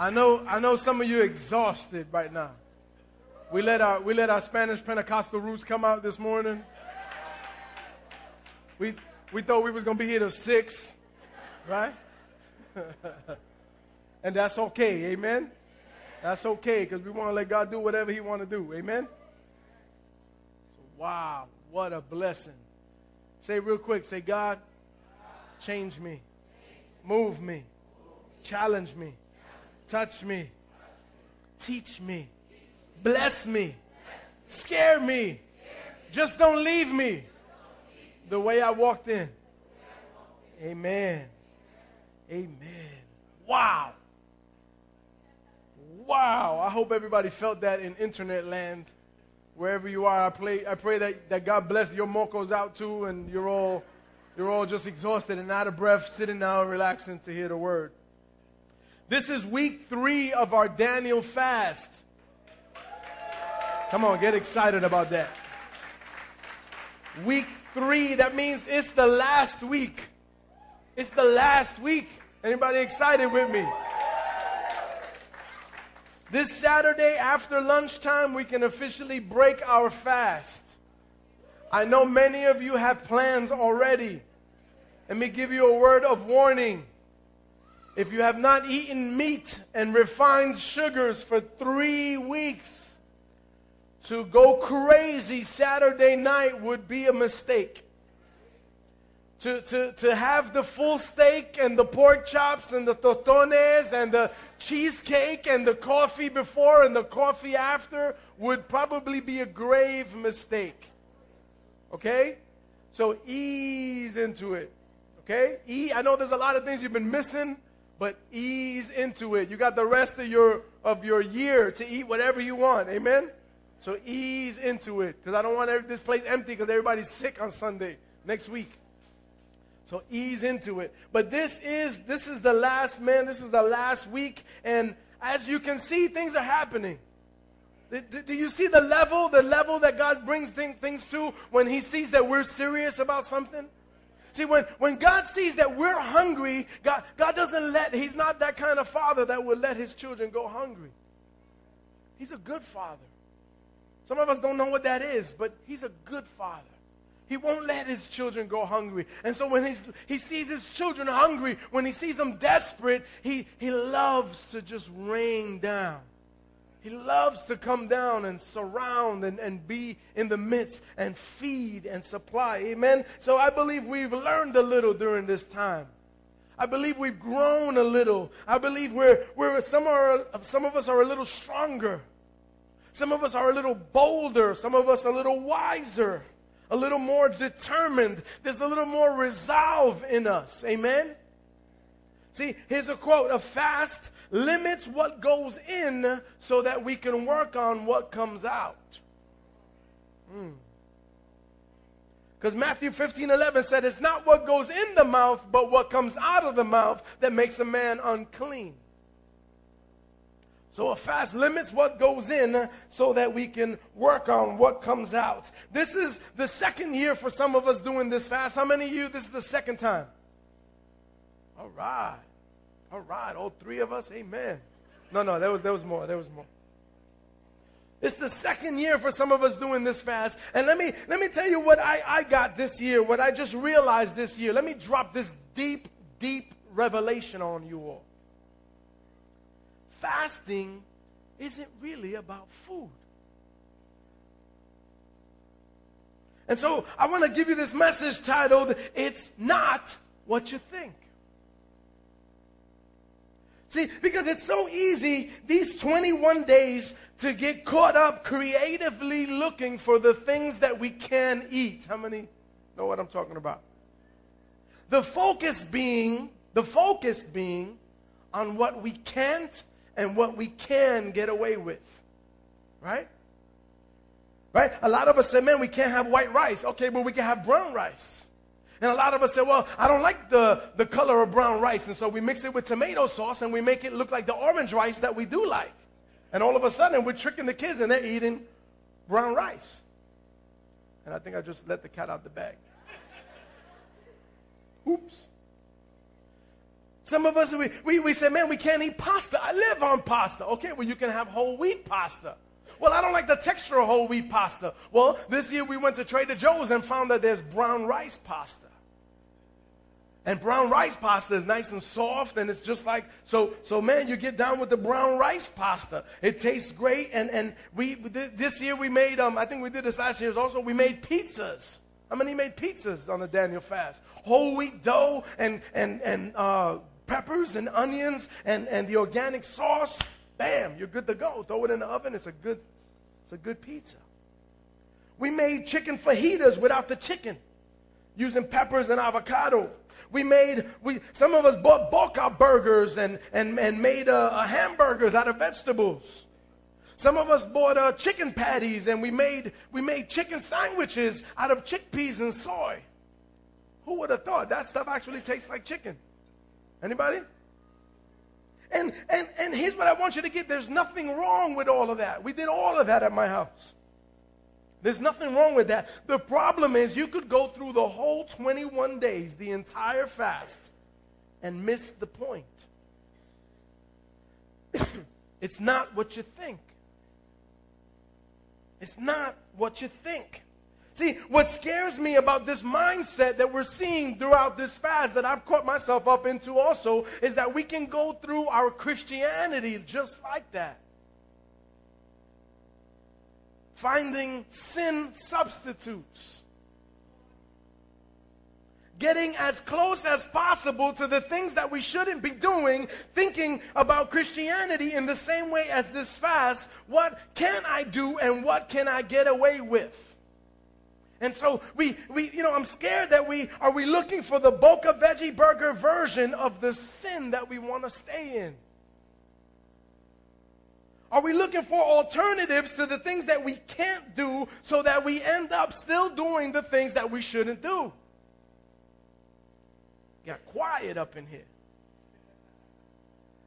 I know, I know some of you exhausted right now. We let our, we let our Spanish Pentecostal roots come out this morning. We, we thought we was going to be here till 6, right? and that's okay, amen? That's okay because we want to let God do whatever he want to do, amen? So, wow, what a blessing. Say real quick, say, God, change me, move me, challenge me, touch me, teach me, bless me, scare me. Just don't leave me the way I walked in. Amen. Amen. Wow. Wow. I hope everybody felt that in internet land. Wherever you are, I, pray. I pray that, that God bless your mocos out too, and you're all, you're all just exhausted and out of breath, sitting down, relaxing to hear the word. This is week three of our Daniel fast. Come on, get excited about that. Week three, that means it's the last week. It's the last week. Anybody excited with me? This Saturday after lunchtime, we can officially break our fast. I know many of you have plans already. Let me give you a word of warning. If you have not eaten meat and refined sugars for three weeks, to go crazy Saturday night would be a mistake. To, to, to have the full steak and the pork chops and the tostones and the cheesecake and the coffee before and the coffee after would probably be a grave mistake. Okay? So ease into it. Okay? E- I know there's a lot of things you've been missing, but ease into it. You got the rest of your of your year to eat whatever you want. Amen? So ease into it because I don't want every, this place empty because everybody's sick on Sunday next week. So ease into it. But this is this is the last man. This is the last week, and as you can see, things are happening. Do, you see the level, the level that God brings things to when He sees that we're serious about something? See, when, when God sees that we're hungry, God, God doesn't let, He's not that kind of father that would let His children go hungry. He's a good father. Some of us don't know what that is, but He's a good father. He won't let his children go hungry. And so when he's, he sees his children hungry, when he sees them desperate, he, he loves to just rain down. He loves to come down and surround and, and be in the midst and feed and supply. Amen. So I believe we've learned a little during this time. I believe we've grown a little. I believe we're, we're some, are, some of us are a little stronger. Some of us are a little bolder. Some of us a little wiser, a little more determined. There's a little more resolve in us. Amen. See, here's a quote A fast limits what goes in so that we can work on what comes out. Hmm. Because Matthew 15 11 said, It's not what goes in the mouth, but what comes out of the mouth that makes a man unclean. So a fast limits what goes in so that we can work on what comes out. This is the second year for some of us doing this fast. How many of you, this is the second time? All right. All right. All three of us. Amen. No, no, there was, there was more. There was more. It's the second year for some of us doing this fast. And let me, let me tell you what I, I got this year, what I just realized this year. Let me drop this deep, deep revelation on you all. Fasting isn't really about food. And so I want to give you this message titled, It's Not What You Think. See, because it's so easy these 21 days to get caught up creatively looking for the things that we can eat. How many know what I'm talking about? The focus being, the focus being on what we can't and what we can get away with. Right? Right? A lot of us say, man, we can't have white rice. Okay, but we can have brown rice. And a lot of us say, well, I don't like the, the color of brown rice. And so we mix it with tomato sauce and we make it look like the orange rice that we do like. And all of a sudden, we're tricking the kids and they're eating brown rice. And I think I just let the cat out the bag. Oops. Some of us, we, we, we say, man, we can't eat pasta. I live on pasta. Okay, well, you can have whole wheat pasta. Well, I don't like the texture of whole wheat pasta. Well, this year we went to Trader Joe's and found that there's brown rice pasta. And brown rice pasta is nice and soft, and it's just like so. So, man, you get down with the brown rice pasta. It tastes great, and and we this year we made um I think we did this last year also. We made pizzas. How many made pizzas on the Daniel fast? Whole wheat dough and and and uh, peppers and onions and and the organic sauce. Bam, you're good to go. Throw it in the oven. It's a good it's a good pizza. We made chicken fajitas without the chicken, using peppers and avocado. We made, we, some of us bought boca burgers and, and, and made uh, uh, hamburgers out of vegetables. Some of us bought uh, chicken patties and we made, we made chicken sandwiches out of chickpeas and soy. Who would have thought that stuff actually tastes like chicken? Anybody? And, and, and here's what I want you to get there's nothing wrong with all of that. We did all of that at my house. There's nothing wrong with that. The problem is you could go through the whole 21 days, the entire fast, and miss the point. it's not what you think. It's not what you think. See, what scares me about this mindset that we're seeing throughout this fast that I've caught myself up into also is that we can go through our Christianity just like that finding sin substitutes. Getting as close as possible to the things that we shouldn't be doing, thinking about Christianity in the same way as this fast. What can I do and what can I get away with? And so we, we, you know, I'm scared that we are we looking for the Boca Veggie Burger version of the sin that we want to stay in. Are we looking for alternatives to the things that we can't do so that we end up still doing the things that we shouldn't do? Got quiet up in here.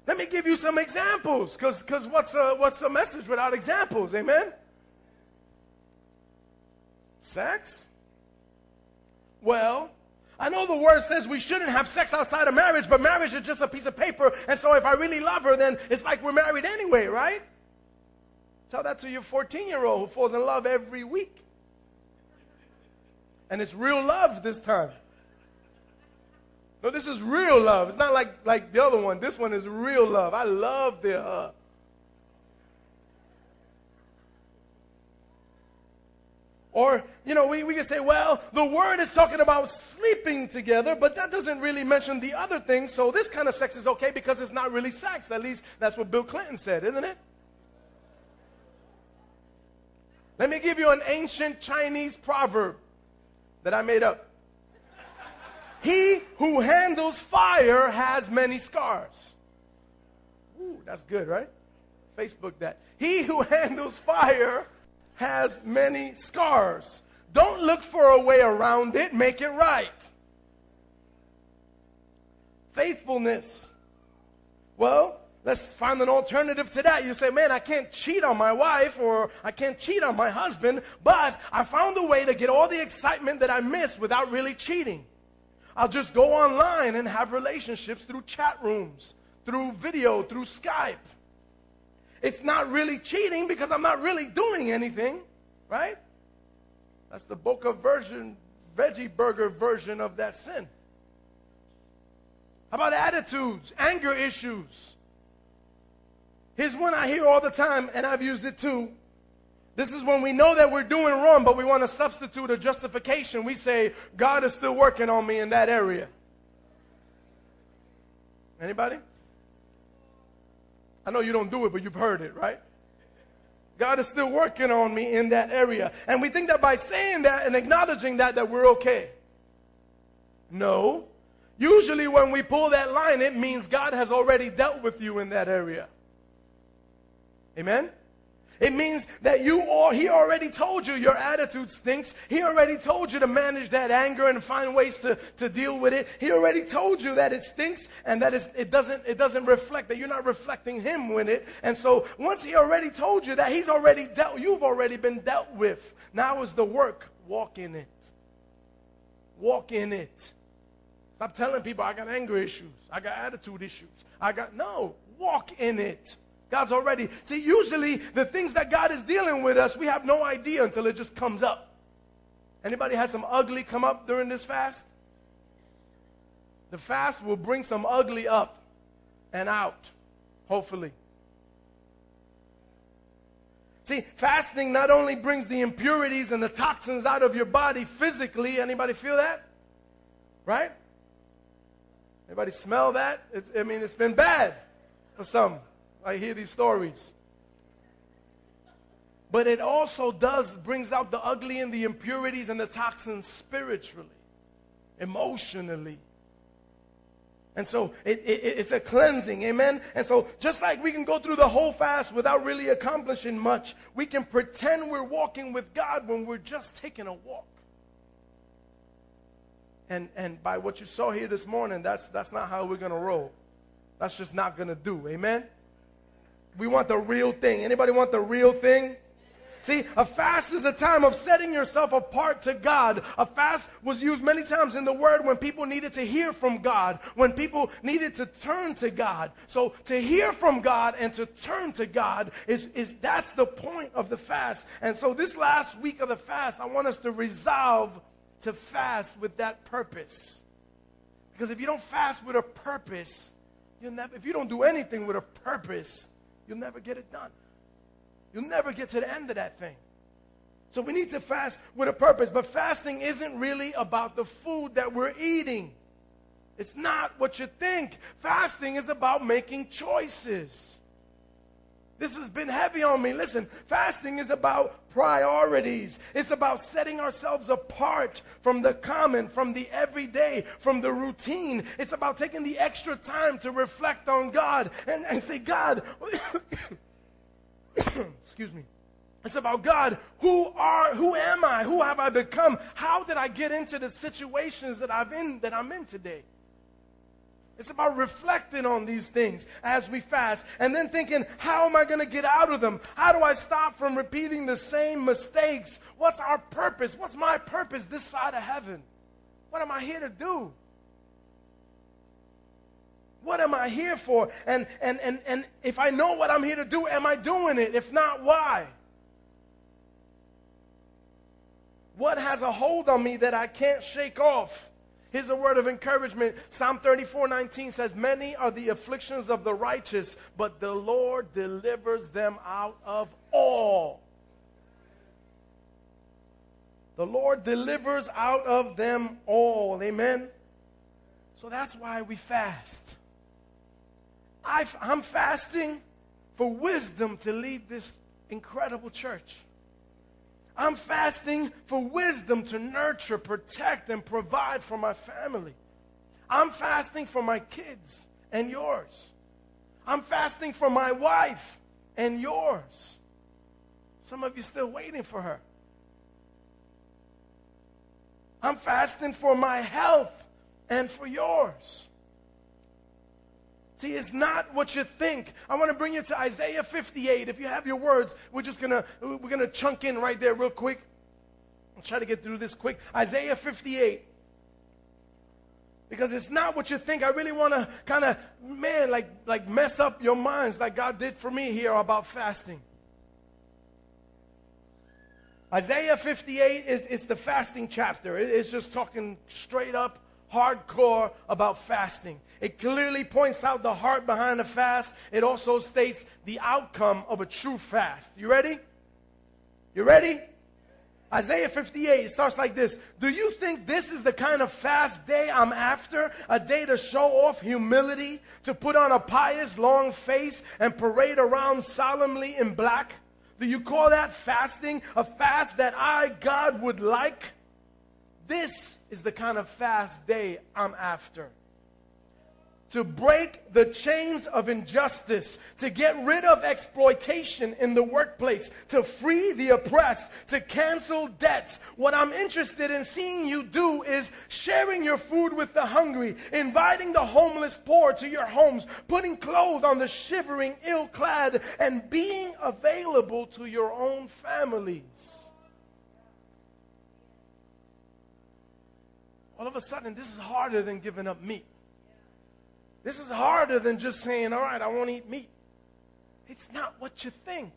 Let me give you some examples, because what's a, what's a message without examples? Amen? Sex? Well, I know the word says we shouldn't have sex outside of marriage, but marriage is just a piece of paper. And so if I really love her, then it's like we're married anyway, right? Tell that to your 14 year old who falls in love every week. And it's real love this time. No, this is real love. It's not like, like the other one. This one is real love. I love the. Uh, Or, you know, we, we can say, well, the word is talking about sleeping together, but that doesn't really mention the other things. So this kind of sex is okay because it's not really sex. At least that's what Bill Clinton said, isn't it? Let me give you an ancient Chinese proverb that I made up. He who handles fire has many scars. Ooh, that's good, right? Facebook that. He who handles fire has many scars. Don't look for a way around it, make it right. Faithfulness. Well, Let's find an alternative to that. You say, man, I can't cheat on my wife or I can't cheat on my husband, but I found a way to get all the excitement that I missed without really cheating. I'll just go online and have relationships through chat rooms, through video, through Skype. It's not really cheating because I'm not really doing anything, right? That's the Boca version, veggie burger version of that sin. How about attitudes, anger issues? Here's one I hear all the time, and I've used it too. This is when we know that we're doing wrong, but we want to substitute a justification. We say, God is still working on me in that area. Anybody? I know you don't do it, but you've heard it, right? God is still working on me in that area. And we think that by saying that and acknowledging that, that we're okay. No. Usually when we pull that line, it means God has already dealt with you in that area. Amen? It means that you or he already told you your attitude stinks. He already told you to manage that anger and find ways to, to deal with it. He already told you that it stinks and that it doesn't it doesn't reflect that you're not reflecting him with it. And so once he already told you that he's already dealt, you've already been dealt with. Now is the work. Walk in it. Walk in it. Stop telling people I got anger issues. I got attitude issues. I got no. Walk in it. God's already. See, usually the things that God is dealing with us, we have no idea until it just comes up. Anybody had some ugly come up during this fast? The fast will bring some ugly up and out, hopefully. See, fasting not only brings the impurities and the toxins out of your body physically. Anybody feel that? Right? Anybody smell that? It's, I mean, it's been bad for some. I hear these stories. But it also does, brings out the ugly and the impurities and the toxins spiritually, emotionally. And so it, it, it's a cleansing, amen? And so just like we can go through the whole fast without really accomplishing much, we can pretend we're walking with God when we're just taking a walk. And, and by what you saw here this morning, that's, that's not how we're going to roll. That's just not going to do, amen? We want the real thing. Anybody want the real thing? See, a fast is a time of setting yourself apart to God. A fast was used many times in the word when people needed to hear from God, when people needed to turn to God. So to hear from God and to turn to God is, is that's the point of the fast. And so this last week of the fast, I want us to resolve to fast with that purpose. Because if you don't fast with a purpose, you'll never if you don't do anything with a purpose, You'll never get it done. You'll never get to the end of that thing. So we need to fast with a purpose. But fasting isn't really about the food that we're eating. It's not what you think. Fasting is about making choices. This has been heavy on me. Listen, fasting is about priorities. It's about setting ourselves apart from the common, from the everyday, from the routine. It's about taking the extra time to reflect on God and, and say, God, excuse me. It's about God, who are who am I? Who have I become? How did I get into the situations that I've in that I'm in today? It's about reflecting on these things as we fast and then thinking, how am I going to get out of them? How do I stop from repeating the same mistakes? What's our purpose? What's my purpose this side of heaven? What am I here to do? What am I here for? And, and, and, and if I know what I'm here to do, am I doing it? If not, why? What has a hold on me that I can't shake off? Here's a word of encouragement. Psalm 34 19 says, Many are the afflictions of the righteous, but the Lord delivers them out of all. The Lord delivers out of them all. Amen. So that's why we fast. i am fasting for wisdom to lead this incredible church. I'm fasting for wisdom to nurture, protect, and provide for my family. I'm fasting for my kids and yours. I'm fasting for my wife and yours. Some of you still waiting for her. I'm fasting for my health and for yours. See, it's not what you think. I want to bring you to Isaiah 58. If you have your words, we're just gonna we're gonna chunk in right there real quick. I'll try to get through this quick. Isaiah 58. Because it's not what you think. I really want to kind of, man, like, like mess up your minds like God did for me here about fasting. Isaiah 58 is, is the fasting chapter. It, it's just talking straight up hardcore about fasting. It clearly points out the heart behind the fast. It also states the outcome of a true fast. You ready? You ready? Isaiah 58 starts like this Do you think this is the kind of fast day I'm after? A day to show off humility, to put on a pious long face and parade around solemnly in black? Do you call that fasting? A fast that I, God, would like? This is the kind of fast day I'm after to break the chains of injustice, to get rid of exploitation in the workplace, to free the oppressed, to cancel debts. What I'm interested in seeing you do is sharing your food with the hungry, inviting the homeless poor to your homes, putting clothes on the shivering, ill clad, and being available to your own families. All of a sudden, this is harder than giving up meat. This is harder than just saying, all right, I won't eat meat. It's not what you think.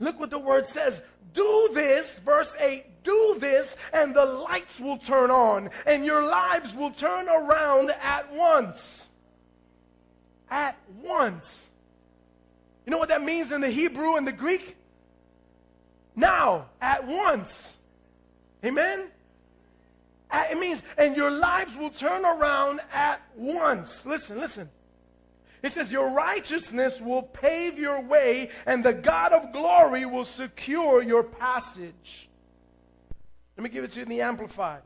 Look what the word says. Do this, verse 8, do this, and the lights will turn on, and your lives will turn around at once. At once. You know what that means in the Hebrew and the Greek? Now, at once. Amen? Means, and your lives will turn around at once. Listen, listen. It says, Your righteousness will pave your way, and the God of glory will secure your passage. Let me give it to you in the Amplified.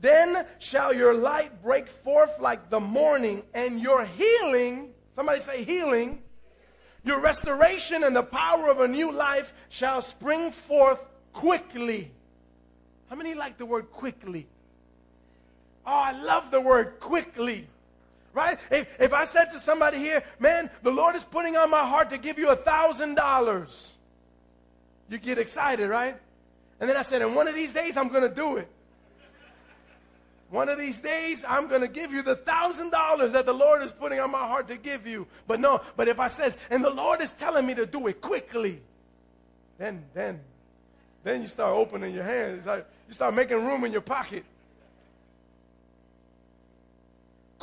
Then shall your light break forth like the morning, and your healing, somebody say healing, your restoration and the power of a new life shall spring forth quickly. How many like the word quickly? Oh, I love the word quickly. Right? If, if I said to somebody here, man, the Lord is putting on my heart to give you a thousand dollars, you get excited, right? And then I said, and one of these days I'm going to do it. One of these days, I'm going to give you the thousand dollars that the Lord is putting on my heart to give you. But no, but if I says, and the Lord is telling me to do it quickly, then, then, then you start opening your hands. Like You start making room in your pocket.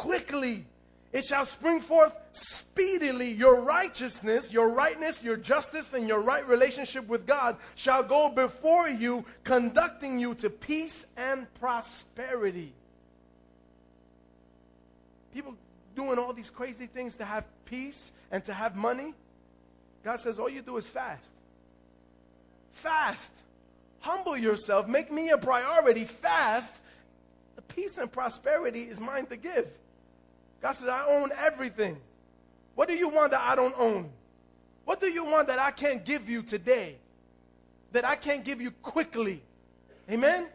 Quickly. It shall spring forth speedily. Your righteousness, your rightness, your justice, and your right relationship with God shall go before you, conducting you to peace and prosperity. People doing all these crazy things to have peace and to have money. God says, all you do is fast. Fast. Humble yourself. Make me a priority. Fast. The peace and prosperity is mine to give. God says, I own everything. What do you want that I don't own? What do you want that I can't give you today? That I can't give you quickly? Amen?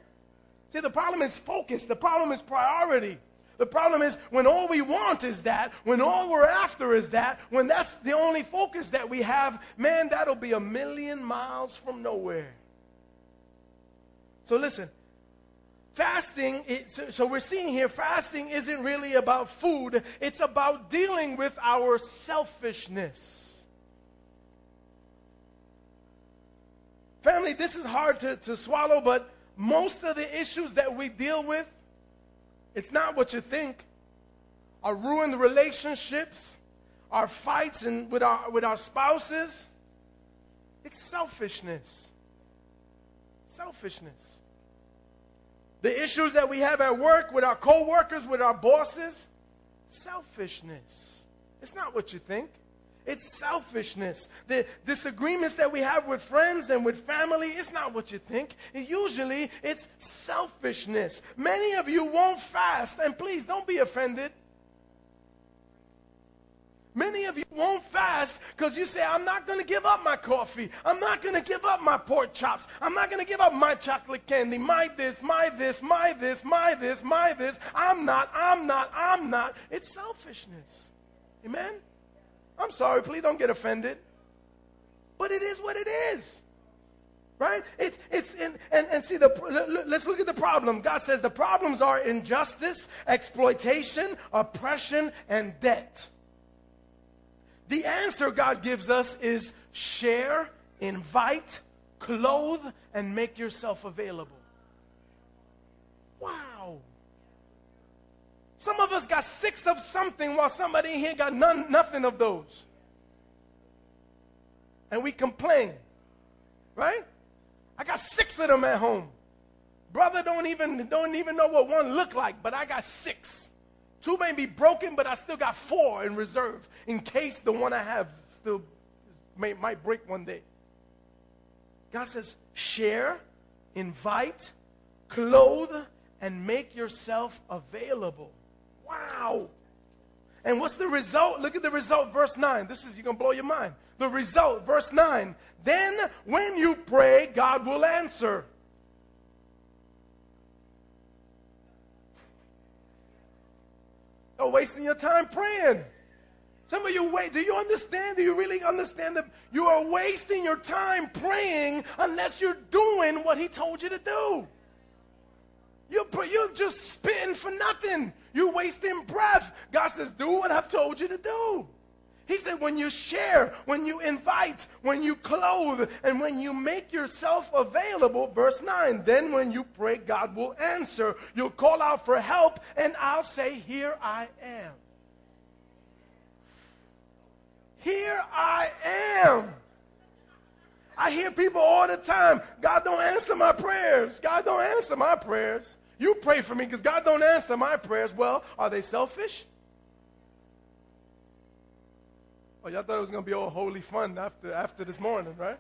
See, the problem is focus. The problem is priority. The problem is when all we want is that, when all we're after is that, when that's the only focus that we have, man, that'll be a million miles from nowhere. So listen, fasting, so we're seeing here, fasting isn't really about food, it's about dealing with our selfishness. Family, this is hard to, to swallow, but most of the issues that we deal with, it's not what you think. Our ruined relationships, our fights and with our with our spouses, it's selfishness. Selfishness. The issues that we have at work with our coworkers, with our bosses, selfishness. It's not what you think. It's selfishness. The disagreements that we have with friends and with family, it's not what you think. usually, it's selfishness. Many of you won't fast, and please don't be offended. Many of you won't fast because you say, I'm not going to give up my coffee. I'm not going to give up my pork chops. I'm not going to give up my chocolate candy, my this, my this, my this, my this, my this. I'm not, I'm not, I'm not. It's selfishness. Amen? I'm sorry, please don't get offended. But it is what it is. Right? It, it's in, and, and see, the, let's look at the problem. God says the problems are injustice, exploitation, oppression, and debt. The answer God gives us is share, invite, clothe, and make yourself available. Wow. Some of us got six of something while somebody here got none, nothing of those. And we complain, right? I got six of them at home. Brother don't even don't even know what one look like, but I got six. Two may be broken, but I still got four in reserve in case the one I have still may, might break one day. God says, share, invite, clothe, and make yourself available. Wow. And what's the result? Look at the result, verse 9. This is, you're going to blow your mind. The result, verse 9. Then when you pray, God will answer. You're wasting your time praying. Some of you wait. Do you understand? Do you really understand that you are wasting your time praying unless you're doing what He told you to do? You're, you're just spitting for nothing. You're wasting breath. God says, Do what I've told you to do. He said, when you share, when you invite, when you clothe, and when you make yourself available, verse 9, then when you pray, God will answer. You'll call out for help, and I'll say, Here I am. Here I am. I hear people all the time, God don't answer my prayers. God don't answer my prayers. You pray for me because God don't answer my prayers. Well, are they selfish? Oh, y'all thought it was going to be all holy fun after, after this morning, right?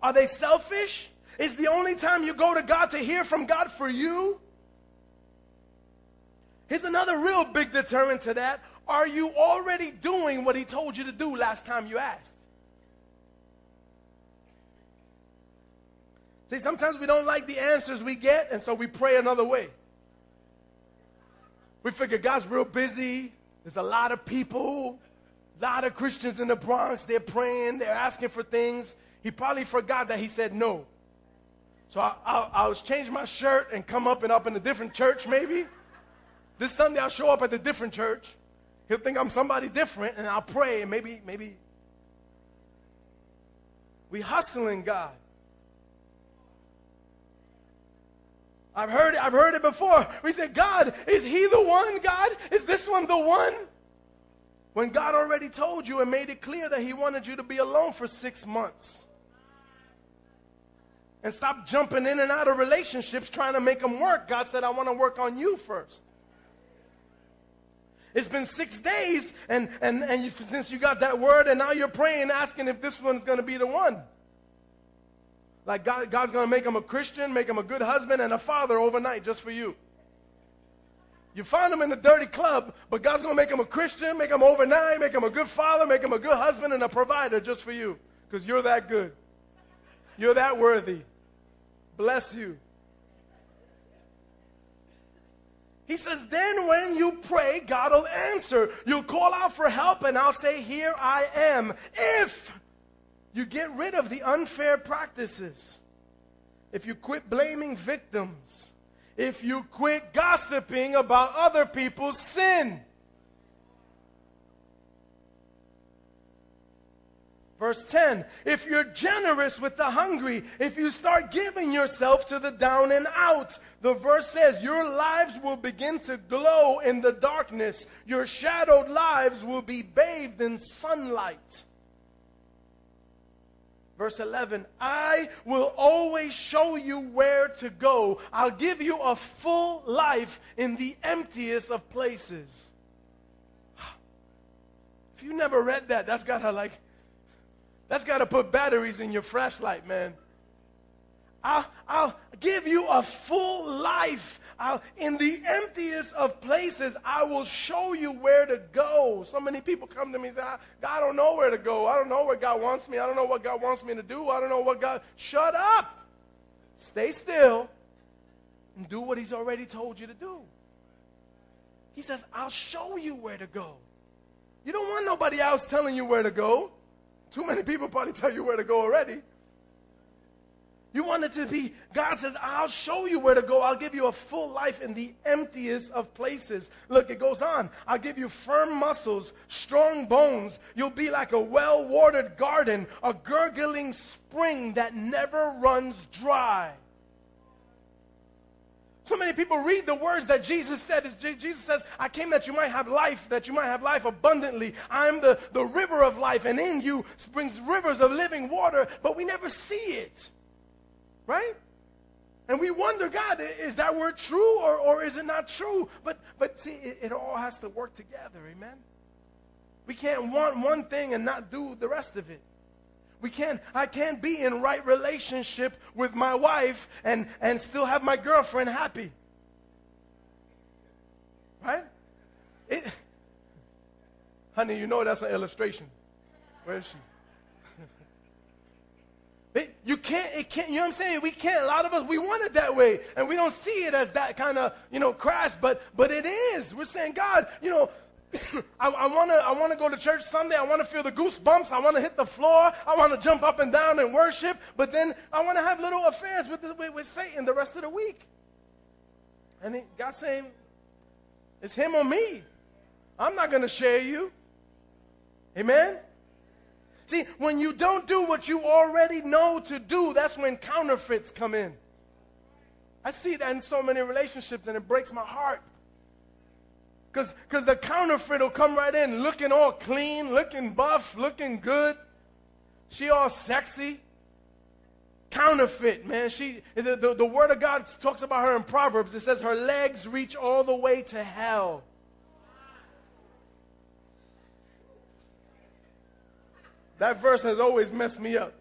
Are they selfish? Is the only time you go to God to hear from God for you? Here's another real big deterrent to that. Are you already doing what He told you to do last time you asked? See, sometimes we don't like the answers we get, and so we pray another way. We figure God's real busy. There's a lot of people, a lot of Christians in the Bronx. They're praying, they're asking for things. He probably forgot that he said no. So I, I, I'll change my shirt and come up and up in a different church, maybe. This Sunday I'll show up at a different church. He'll think I'm somebody different, and I'll pray, and maybe, maybe. We hustling God. I've heard it, I've heard it before. We say, God, is he the one? God, is this one the one? When God already told you and made it clear that he wanted you to be alone for six months. And stop jumping in and out of relationships trying to make them work. God said, I want to work on you first. It's been six days, and, and, and you, since you got that word, and now you're praying, asking if this one's going to be the one. Like God, God's going to make him a Christian, make him a good husband and a father overnight just for you. You find them in the dirty club, but God's going to make them a Christian, make him overnight, make them a good father, make them a good husband and a provider just for you because you're that good. You're that worthy. Bless you. He says, then when you pray, God will answer. You'll call out for help, and I'll say, Here I am. If you get rid of the unfair practices. If you quit blaming victims. If you quit gossiping about other people's sin. Verse 10 If you're generous with the hungry, if you start giving yourself to the down and out, the verse says, Your lives will begin to glow in the darkness. Your shadowed lives will be bathed in sunlight. Verse 11, I will always show you where to go. I'll give you a full life in the emptiest of places. If you never read that, that's got to like, that's got to put batteries in your flashlight, man. I'll, I'll give you a full life I'll, in the emptiest of places, I will show you where to go. So many people come to me and say, God, I don't know where to go. I don't know where God wants me. I don't know what God wants me to do. I don't know what God. Shut up. Stay still and do what He's already told you to do. He says, I'll show you where to go. You don't want nobody else telling you where to go. Too many people probably tell you where to go already. You want it to be, God says, I'll show you where to go. I'll give you a full life in the emptiest of places. Look, it goes on. I'll give you firm muscles, strong bones. You'll be like a well watered garden, a gurgling spring that never runs dry. So many people read the words that Jesus said. Jesus says, I came that you might have life, that you might have life abundantly. I'm the, the river of life, and in you springs rivers of living water, but we never see it. Right? And we wonder, God, is that word true or, or is it not true? But, but see, it, it all has to work together, amen? We can't want one thing and not do the rest of it. We can't, I can't be in right relationship with my wife and, and still have my girlfriend happy. Right? It, honey, you know that's an illustration. Where is she? It, you can't, it can't, you know what I'm saying? We can't, a lot of us, we want it that way. And we don't see it as that kind of, you know, crash, but, but it is. We're saying, God, you know, I, I want to I wanna go to church Sunday. I want to feel the goosebumps. I want to hit the floor. I want to jump up and down and worship. But then I want to have little affairs with, with, with Satan the rest of the week. And he, God's saying, it's him or me. I'm not going to share you. Amen? See, when you don't do what you already know to do, that's when counterfeits come in. I see that in so many relationships, and it breaks my heart. Because the counterfeit will come right in looking all clean, looking buff, looking good. She all sexy. Counterfeit, man. She, the, the, the Word of God talks about her in Proverbs. It says her legs reach all the way to hell. That verse has always messed me up.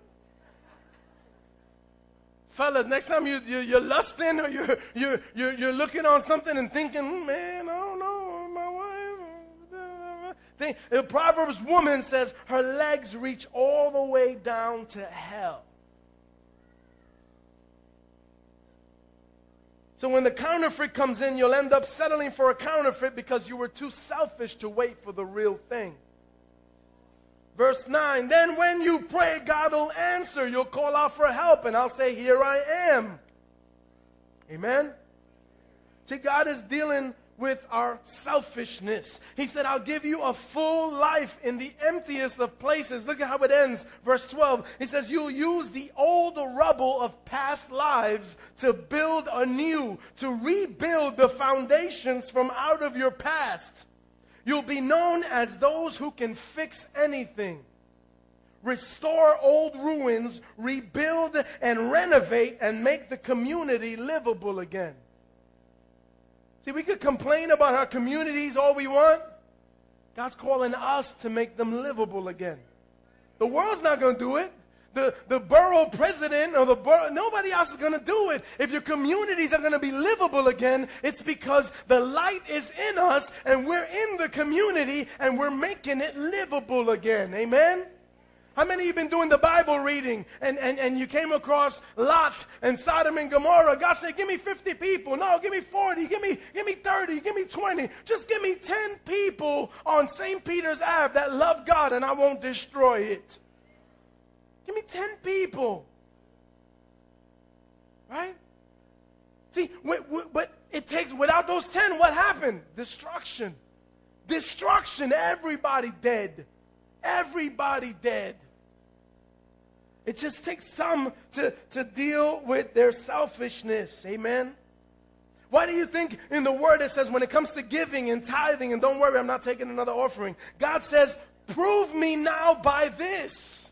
Fellas, next time you, you, you're lusting or you're, you're, you're, you're looking on something and thinking, man, I don't know, my wife. The Proverbs woman says her legs reach all the way down to hell. So when the counterfeit comes in, you'll end up settling for a counterfeit because you were too selfish to wait for the real thing. Verse 9, then when you pray, God will answer. You'll call out for help, and I'll say, Here I am. Amen? See, God is dealing with our selfishness. He said, I'll give you a full life in the emptiest of places. Look at how it ends. Verse 12. He says, You'll use the old rubble of past lives to build anew, to rebuild the foundations from out of your past. You'll be known as those who can fix anything, restore old ruins, rebuild and renovate, and make the community livable again. See, we could complain about our communities all we want. God's calling us to make them livable again. The world's not going to do it the, the borough president or the borough, nobody else is going to do it. If your communities are going to be livable again, it's because the light is in us and we're in the community and we're making it livable again. Amen? How many of you been doing the Bible reading and, and, and you came across Lot and Sodom and Gomorrah? God said, give me 50 people. No, give me 40. Give me, give me 30. Give me 20. Just give me 10 people on St. Peter's Ave that love God and I won't destroy it. Give me 10 people. Right? See, but it takes, without those 10, what happened? Destruction. Destruction. Everybody dead. Everybody dead. It just takes some to, to deal with their selfishness. Amen. Why do you think in the word it says when it comes to giving and tithing, and don't worry, I'm not taking another offering, God says, Prove me now by this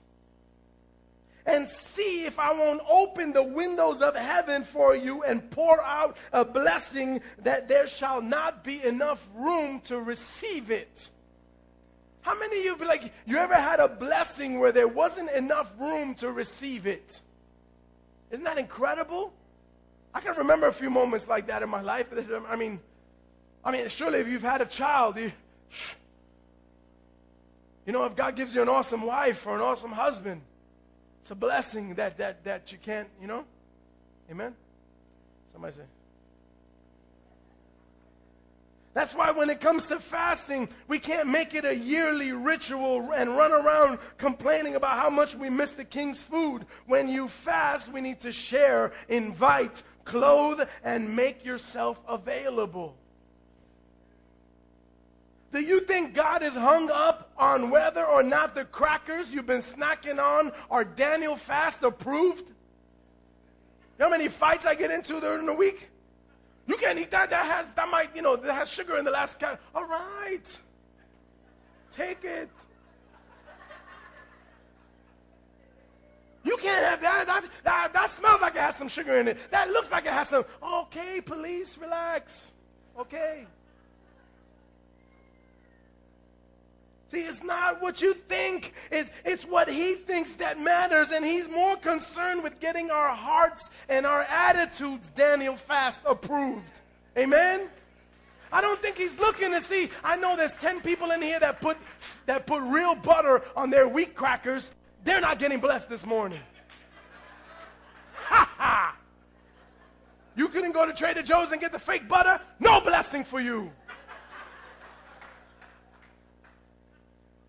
and see if I won't open the windows of heaven for you and pour out a blessing that there shall not be enough room to receive it. How many of you be like, you ever had a blessing where there wasn't enough room to receive it? Isn't that incredible? I can remember a few moments like that in my life. I mean, I mean, surely if you've had a child, you, you know, if God gives you an awesome wife or an awesome husband, it's a blessing that, that, that you can't, you know? Amen? Somebody say. That's why when it comes to fasting, we can't make it a yearly ritual and run around complaining about how much we miss the king's food. When you fast, we need to share, invite, clothe, and make yourself available. Do you think God is hung up on whether or not the crackers you've been snacking on are Daniel fast approved? You know how many fights I get into during the week? You can't eat that. That has that might, you know, that has sugar in the last can. All right. Take it. You can't have that. That, that. that smells like it has some sugar in it. That looks like it has some. Okay, police, relax. Okay. See, it's not what you think, it's, it's what he thinks that matters, and he's more concerned with getting our hearts and our attitudes Daniel Fast approved. Amen? I don't think he's looking to see. I know there's 10 people in here that put, that put real butter on their wheat crackers. They're not getting blessed this morning. Ha ha! You couldn't go to Trader Joe's and get the fake butter? No blessing for you.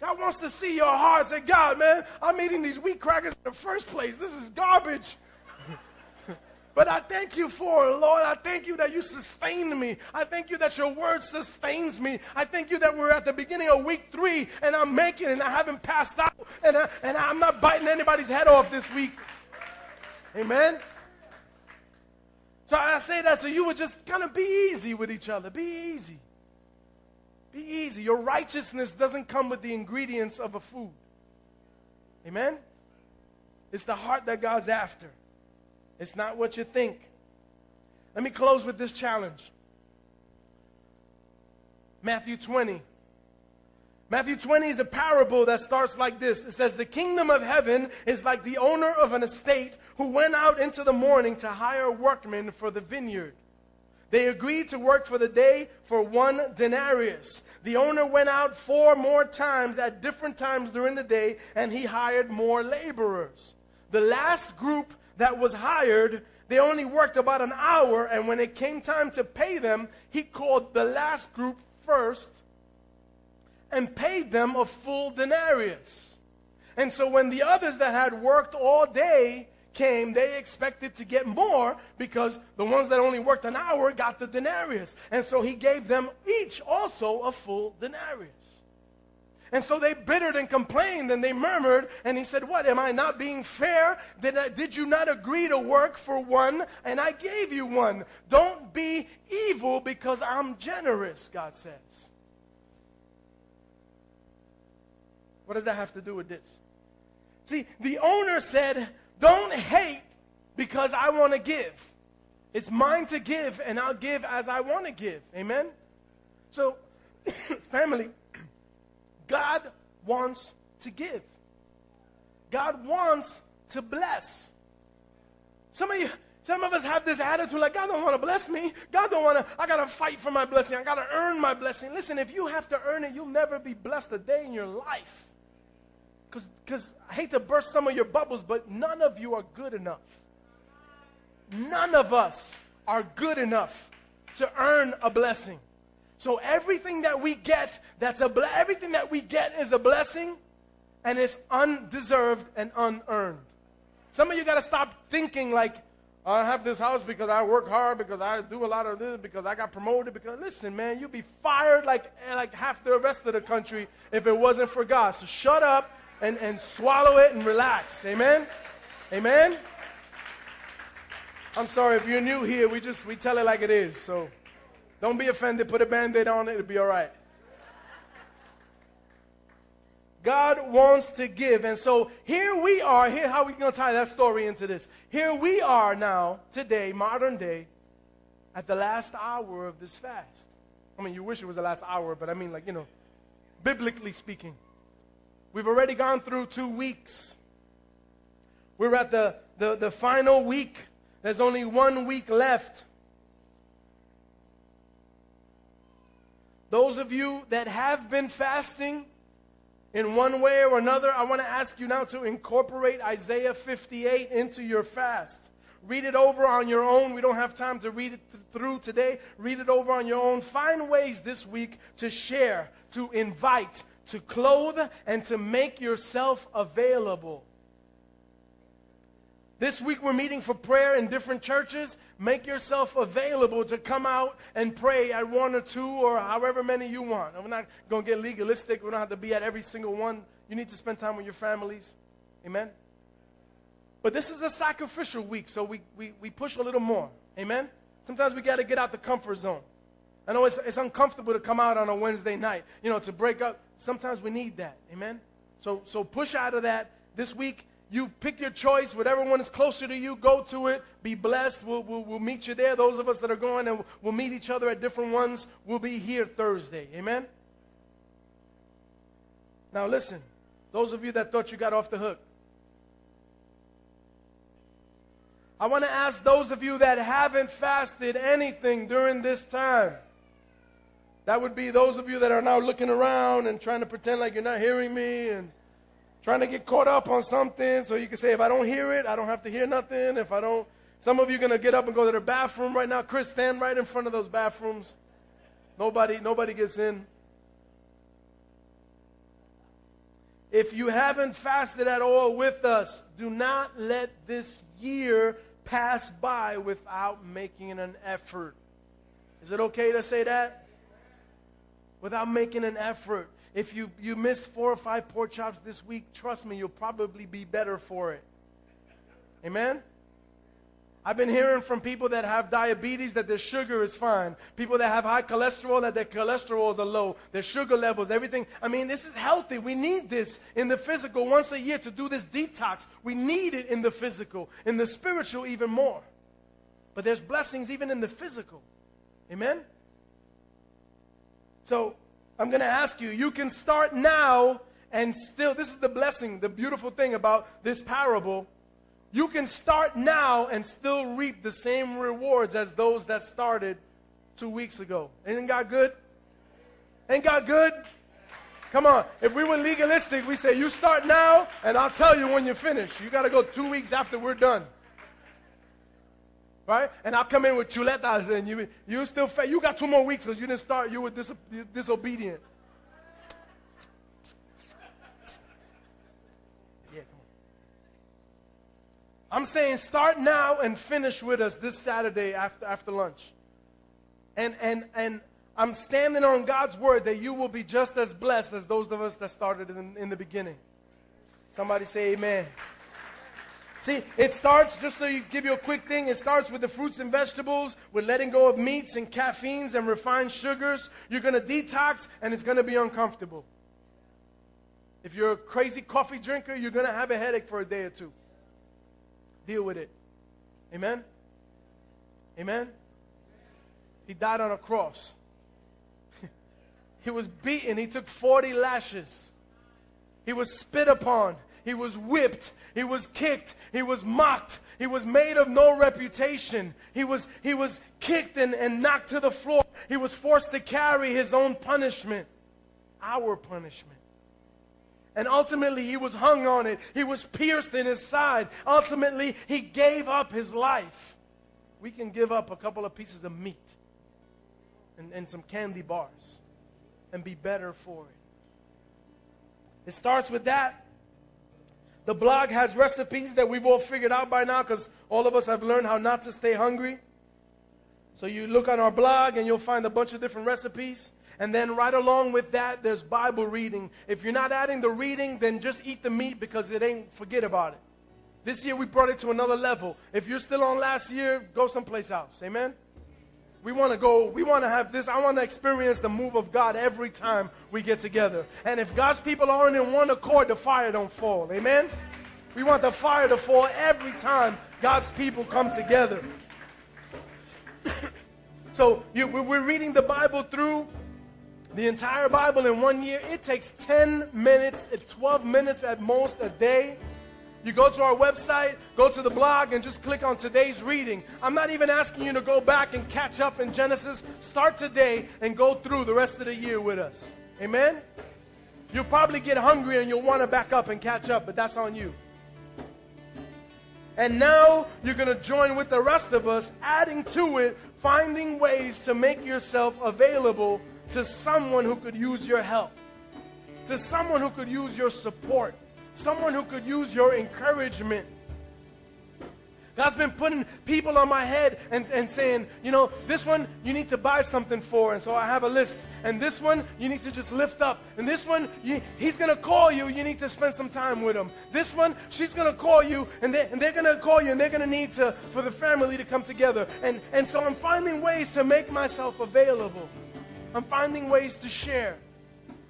God wants to see your heart. Say, God, man, I'm eating these wheat crackers in the first place. This is garbage. but I thank you for it, Lord. I thank you that you sustain me. I thank you that your word sustains me. I thank you that we're at the beginning of week three and I'm making and I haven't passed out and, I, and I'm not biting anybody's head off this week. Amen. So I say that so you would just kind of be easy with each other. Be easy. Be easy. Your righteousness doesn't come with the ingredients of a food. Amen? It's the heart that God's after, it's not what you think. Let me close with this challenge Matthew 20. Matthew 20 is a parable that starts like this. It says, The kingdom of heaven is like the owner of an estate who went out into the morning to hire workmen for the vineyard. They agreed to work for the day for one denarius. The owner went out four more times at different times during the day, and he hired more laborers. The last group that was hired, they only worked about an hour, and when it came time to pay them, he called the last group first and paid them a full denarius. And so when the others that had worked all day came, they expected to get more because the ones that only worked an hour got the denarius. And so he gave them each also a full denarius. And so they bittered and complained and they murmured. And he said, What? Am I not being fair? Did, I, did you not agree to work for one and I gave you one? Don't be evil because I'm generous, God says. What does that have to do with this? See, the owner said, don't hate because I want to give. It's mine to give, and I'll give as I want to give. Amen? So, family, God wants to give. God wants to bless. Some of you, some of us have this attitude like God don't want to bless me. God don't want to. I gotta fight for my blessing. I gotta earn my blessing. Listen, if you have to earn it, you'll never be blessed a day in your life because I hate to burst some of your bubbles, but none of you are good enough. None of us are good enough to earn a blessing. So everything that we get, that's a ble- everything that we get is a blessing, and it's undeserved and unearned. Some of you got to stop thinking like, I have this house because I work hard, because I do a lot of this, because I got promoted. Because listen, man, you'd be fired like like half the rest of the country if it wasn't for God. So shut up and, and swallow it and relax. Amen? Amen? I'm sorry, if you're new here, we just we tell it like it is. So don't be offended. Put a band-aid on it, it'll be all right. God wants to give. And so here we are. Here, how are we going to tie that story into this? Here we are now, today, modern day, at the last hour of this fast. I mean, you wish it was the last hour, but I mean, like, you know, biblically speaking. We've already gone through two weeks. We're at the, the, the final week. There's only one week left. Those of you that have been fasting in one way or another, I want to ask you now to incorporate Isaiah 58 into your fast. Read it over on your own. We don't have time to read it th- through today. Read it over on your own. Find ways this week to share, to invite, to clothe and to make yourself available. This week we're meeting for prayer in different churches. Make yourself available to come out and pray at one or two or however many you want. We're not going to get legalistic. We don't have to be at every single one. You need to spend time with your families. Amen? But this is a sacrificial week, so we, we, we push a little more. Amen? Sometimes we got to get out the comfort zone. I know it's, it's uncomfortable to come out on a Wednesday night, you know, to break up. Sometimes we need that. Amen? So, so push out of that. This week, you pick your choice. Whatever one is closer to you, go to it. Be blessed. We'll, we'll, we'll meet you there. Those of us that are going and we'll meet each other at different ones, we'll be here Thursday. Amen? Now, listen. Those of you that thought you got off the hook, I want to ask those of you that haven't fasted anything during this time. That would be those of you that are now looking around and trying to pretend like you're not hearing me and trying to get caught up on something so you can say, if I don't hear it, I don't have to hear nothing. If I don't, some of you are going to get up and go to the bathroom right now. Chris, stand right in front of those bathrooms. Nobody, nobody gets in. If you haven't fasted at all with us, do not let this year pass by without making an effort. Is it okay to say that? Without making an effort. If you, you missed four or five pork chops this week, trust me, you'll probably be better for it. Amen? I've been hearing from people that have diabetes that their sugar is fine. People that have high cholesterol that their cholesterols are low. Their sugar levels, everything. I mean, this is healthy. We need this in the physical once a year to do this detox. We need it in the physical, in the spiritual, even more. But there's blessings even in the physical. Amen? So I'm going to ask you, you can start now and still, this is the blessing, the beautiful thing about this parable you can start now and still reap the same rewards as those that started two weeks ago. Isn't God good? Ain't God good? Come on. If we were legalistic, we say, you start now, and I'll tell you when you finish. You got to go two weeks after we're done. Right? And I'll come in with chuletas, and you, you still, fa- you got two more weeks because you didn't start, you were dis- disobedient. Yeah, come on. I'm saying start now and finish with us this Saturday after, after lunch. And, and, and I'm standing on God's word that you will be just as blessed as those of us that started in, in the beginning. Somebody say amen. See, it starts, just so you give you a quick thing, it starts with the fruits and vegetables, with letting go of meats and caffeines and refined sugars. You're going to detox and it's going to be uncomfortable. If you're a crazy coffee drinker, you're going to have a headache for a day or two. Deal with it. Amen? Amen? He died on a cross. he was beaten. He took 40 lashes. He was spit upon. He was whipped. He was kicked. He was mocked. He was made of no reputation. He was, he was kicked and, and knocked to the floor. He was forced to carry his own punishment, our punishment. And ultimately, he was hung on it. He was pierced in his side. Ultimately, he gave up his life. We can give up a couple of pieces of meat and, and some candy bars and be better for it. It starts with that. The blog has recipes that we've all figured out by now because all of us have learned how not to stay hungry. So you look on our blog and you'll find a bunch of different recipes. And then right along with that, there's Bible reading. If you're not adding the reading, then just eat the meat because it ain't, forget about it. This year we brought it to another level. If you're still on last year, go someplace else. Amen? We want to go, we want to have this. I want to experience the move of God every time we get together. And if God's people aren't in one accord, the fire don't fall. Amen? We want the fire to fall every time God's people come together. so you, we're reading the Bible through the entire Bible in one year, it takes 10 minutes, 12 minutes at most a day. You go to our website, go to the blog, and just click on today's reading. I'm not even asking you to go back and catch up in Genesis. Start today and go through the rest of the year with us. Amen? You'll probably get hungry and you'll want to back up and catch up, but that's on you. And now you're going to join with the rest of us, adding to it, finding ways to make yourself available to someone who could use your help, to someone who could use your support, someone who could use your encouragement. God's been putting people on my head and, and saying, you know, this one you need to buy something for. And so I have a list. And this one you need to just lift up. And this one, you, he's going to call you. You need to spend some time with him. This one, she's going to call you. And, they, and they're going to call you. And they're going to need to, for the family to come together. And, and so I'm finding ways to make myself available. I'm finding ways to share.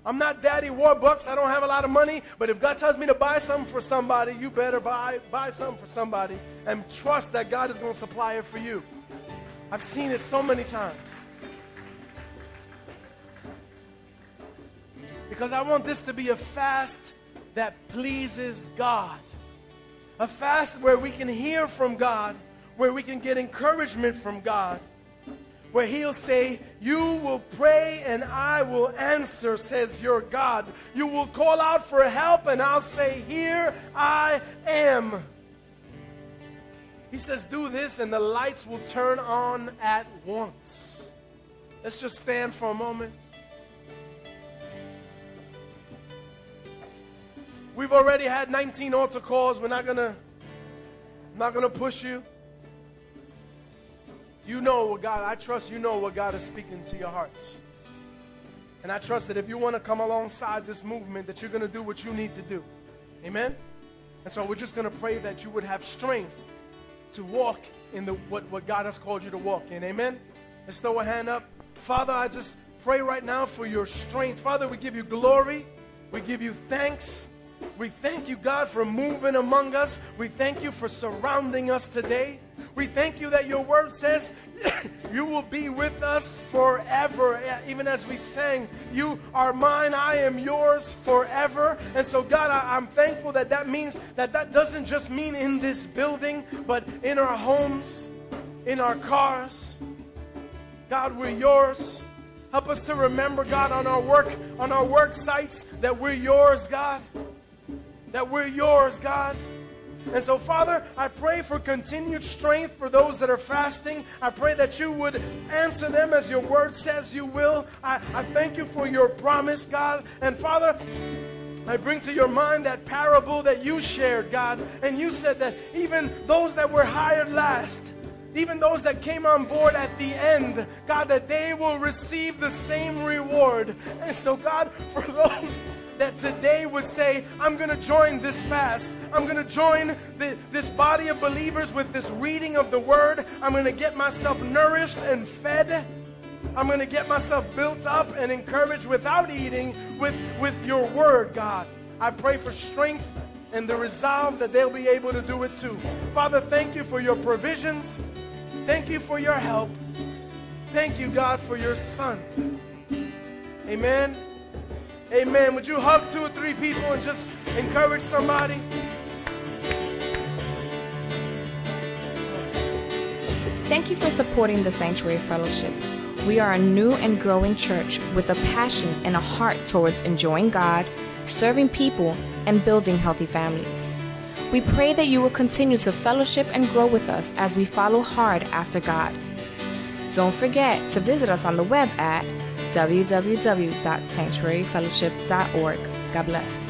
I'm not Daddy Warbucks. I don't have a lot of money. But if God tells me to buy something for somebody, you better buy, buy something for somebody and trust that God is going to supply it for you. I've seen it so many times. Because I want this to be a fast that pleases God. A fast where we can hear from God, where we can get encouragement from God, where He'll say, You will pray and I will answer, says your God. You will call out for help and I'll say, Here I am. He says, Do this and the lights will turn on at once. Let's just stand for a moment. We've already had 19 altar calls. We're not gonna, not gonna push you. You know what God, I trust you know what God is speaking to your hearts. And I trust that if you want to come alongside this movement, that you're going to do what you need to do. Amen? And so we're just going to pray that you would have strength to walk in the what, what God has called you to walk in. Amen? Let's throw a hand up. Father, I just pray right now for your strength. Father, we give you glory. We give you thanks. We thank you, God, for moving among us. We thank you for surrounding us today. We thank you that your word says you will be with us forever. Even as we sang, You are mine, I am yours forever. And so, God, I, am thankful that that means that that doesn't just mean in this building, but in our homes, in our cars. God, we're yours. Help us to remember, God, on our work, on our work sites, that we're yours, God. That we're yours, God. And so, Father, I pray for continued strength for those that are fasting. I pray that you would answer them as your word says you will. I, I thank you for your promise, God. And Father, I bring to your mind that parable that you shared, God. And you said that even those that were hired last, even those that came on board at the end, God, that they will receive the same reward. And so, God, for those that today would say, I'm going to join this fast. I'm going to join the, this body of believers with this reading of the word. I'm going to get myself nourished and fed. I'm going to get myself built up and encouraged without eating with, with your word, God. I pray for strength and the resolve that they'll be able to do it too. Father, thank you for your provisions. Thank you for your help. Thank you, God, for your son. Amen. Amen. Would you hug two or three people and just encourage somebody? Thank you for supporting the Sanctuary Fellowship. We are a new and growing church with a passion and a heart towards enjoying God, serving people, and building healthy families. We pray that you will continue to fellowship and grow with us as we follow hard after God. Don't forget to visit us on the web at www.sanctuaryfellowship.org. God bless.